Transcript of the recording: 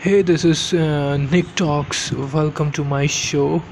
Hey, this is uh, Nick Talks. Welcome to my show.